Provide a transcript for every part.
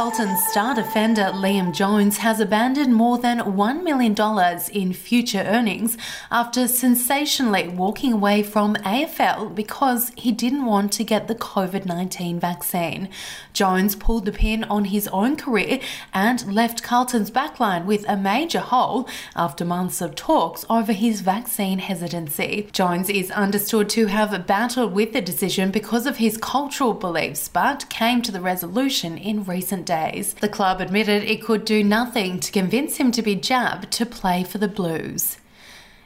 Carlton star defender Liam Jones has abandoned more than $1 million in future earnings after sensationally walking away from AFL because he didn't want to get the COVID 19 vaccine. Jones pulled the pin on his own career and left Carlton's backline with a major hole after months of talks over his vaccine hesitancy. Jones is understood to have battled with the decision because of his cultural beliefs, but came to the resolution in recent days. The club admitted it could do nothing to convince him to be jabbed to play for the Blues.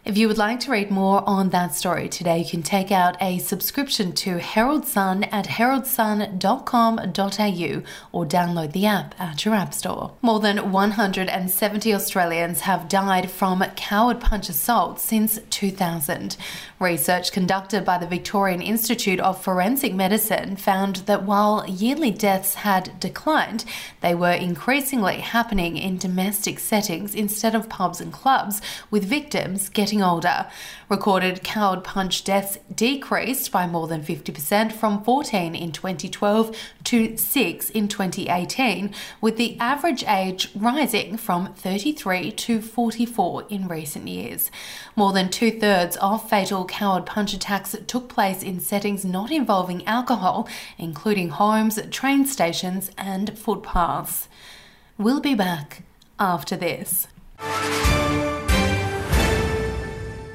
If you would like to read more on that story today, you can take out a subscription to Herald Sun at heraldsun.com.au or download the app at your app store. More than 170 Australians have died from coward punch assault since 2000. Research conducted by the Victorian Institute of Forensic Medicine found that while yearly deaths had declined, they were increasingly happening in domestic settings instead of pubs and clubs, with victims getting getting older. Recorded coward punch deaths decreased by more than 50% from 14 in 2012 to 6 in 2018, with the average age rising from 33 to 44 in recent years. More than two thirds of fatal coward punch attacks took place in settings not involving alcohol, including homes, train stations, and footpaths. We'll be back after this.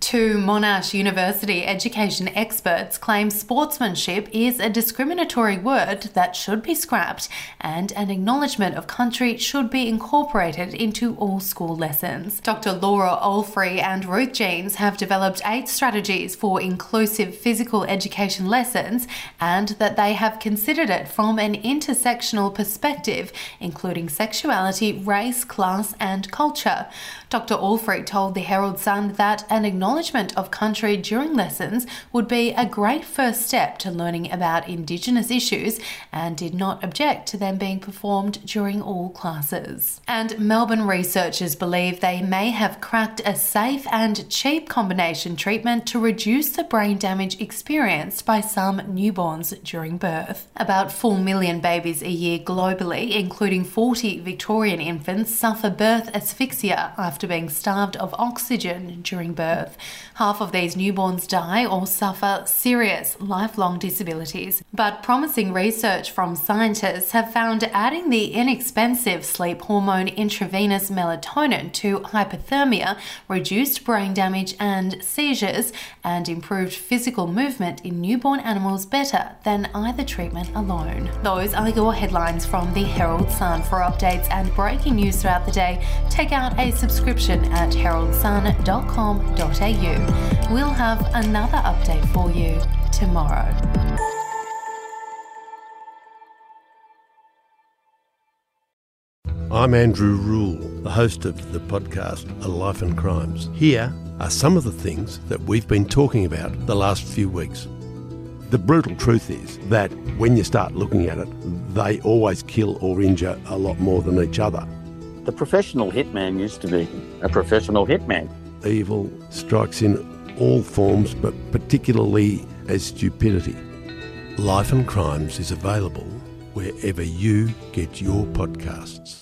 Two Monash University education experts claim sportsmanship is a discriminatory word that should be scrapped and an acknowledgement of country should be incorporated into all school lessons. Dr. Laura Alfrey and Ruth Jeanes have developed eight strategies for inclusive physical education lessons and that they have considered it from an intersectional perspective, including sexuality, race, class, and culture. Dr. Alfrey told the Herald Sun that an acknowledgement of country during lessons would be a great first step to learning about Indigenous issues and did not object to them being performed during all classes. And Melbourne researchers believe they may have cracked a safe and cheap combination treatment to reduce the brain damage experienced by some newborns during birth. About 4 million babies a year globally, including 40 Victorian infants, suffer birth asphyxia after being starved of oxygen during birth. Half of these newborns die or suffer serious lifelong disabilities. But promising research from scientists have found adding the inexpensive sleep hormone intravenous melatonin to hypothermia reduced brain damage and seizures and improved physical movement in newborn animals better than either treatment alone. Those are your headlines from the Herald Sun. For updates and breaking news throughout the day, take out a subscription at heraldsun.com.au. We'll have another update for you tomorrow. I'm Andrew Rule, the host of the podcast A Life and Crimes. Here are some of the things that we've been talking about the last few weeks. The brutal truth is that when you start looking at it, they always kill or injure a lot more than each other. The professional hitman used to be a professional hitman. Evil strikes in all forms, but particularly as stupidity. Life and Crimes is available wherever you get your podcasts.